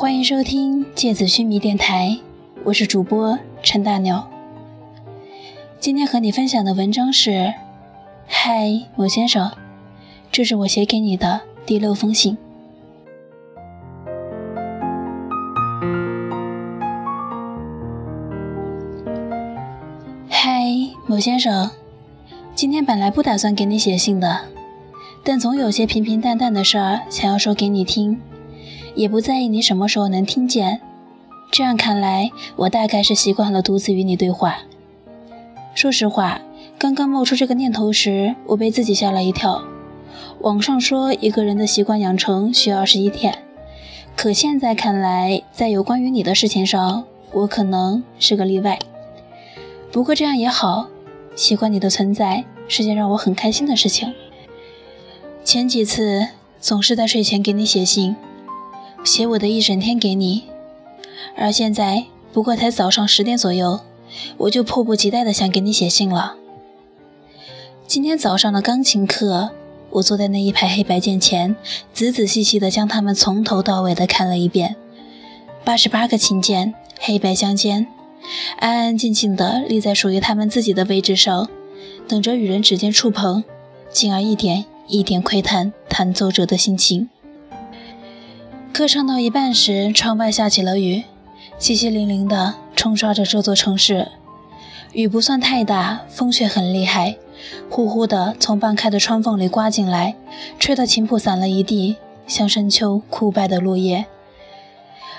欢迎收听芥子须弥电台，我是主播陈大鸟。今天和你分享的文章是：嗨，某先生，这是我写给你的第六封信。嗨，某先生，今天本来不打算给你写信的，但总有些平平淡淡的事儿想要说给你听，也不在意你什么时候能听见。这样看来，我大概是习惯了独自与你对话。说实话，刚刚冒出这个念头时，我被自己吓了一跳。网上说一个人的习惯养成需要二十一天，可现在看来，在有关于你的事情上，我可能是个例外。不过这样也好，习惯你的存在是件让我很开心的事情。前几次总是在睡前给你写信，写我的一整天给你，而现在不过才早上十点左右。我就迫不及待的想给你写信了。今天早上的钢琴课，我坐在那一排黑白键前，仔仔细细的将它们从头到尾的看了一遍。八十八个琴键，黑白相间，安安静静的立在属于他们自己的位置上，等着与人指尖触碰，进而一点一点窥探弹奏者的心情。歌唱到一半时，窗外下起了雨，淅淅沥沥的。冲刷着这座城市，雨不算太大，风却很厉害，呼呼的从半开的窗缝里刮进来，吹得琴谱散了一地，像深秋枯败的落叶。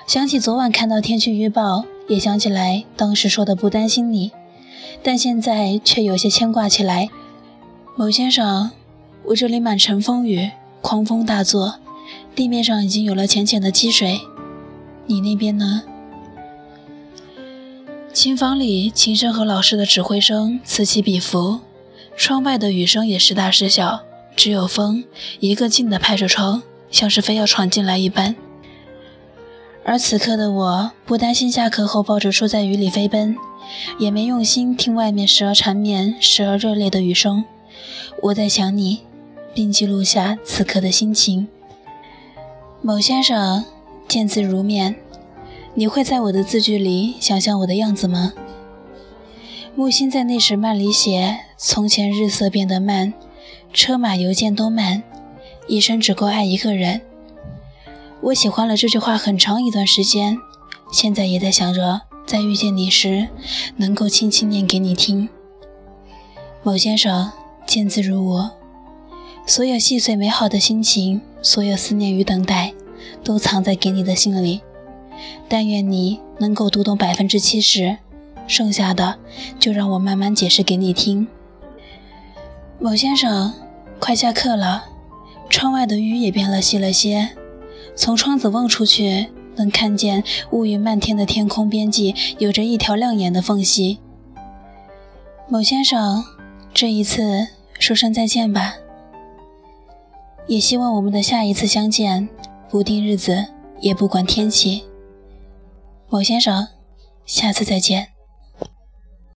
想起昨晚看到天气预报，也想起来当时说的不担心你，但现在却有些牵挂起来。某先生，我这里满城风雨，狂风大作，地面上已经有了浅浅的积水，你那边呢？琴房里，琴声和老师的指挥声此起彼伏，窗外的雨声也时大时小，只有风一个劲地拍着窗，像是非要闯进来一般。而此刻的我，不担心下课后抱着书在雨里飞奔，也没用心听外面时而缠绵、时而热烈的雨声。我在想你，并记录下此刻的心情。某先生，见字如面。你会在我的字句里想象我的样子吗？木心在那时慢里写：“从前日色变得慢，车马邮件都慢，一生只够爱一个人。”我喜欢了这句话很长一段时间，现在也在想着，在遇见你时，能够轻轻念给你听。某先生，见字如我，所有细碎美好的心情，所有思念与等待，都藏在给你的信里。但愿你能够读懂百分之七十，剩下的就让我慢慢解释给你听。某先生，快下课了，窗外的雨也变了细了些，从窗子望出去，能看见乌云漫天的天空边际有着一条亮眼的缝隙。某先生，这一次说声再见吧，也希望我们的下一次相见，不定日子，也不管天气。某先生，下次再见。